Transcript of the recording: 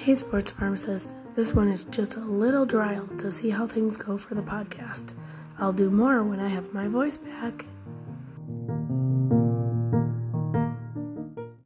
Hey, sports pharmacist. This one is just a little dry to see how things go for the podcast. I'll do more when I have my voice back.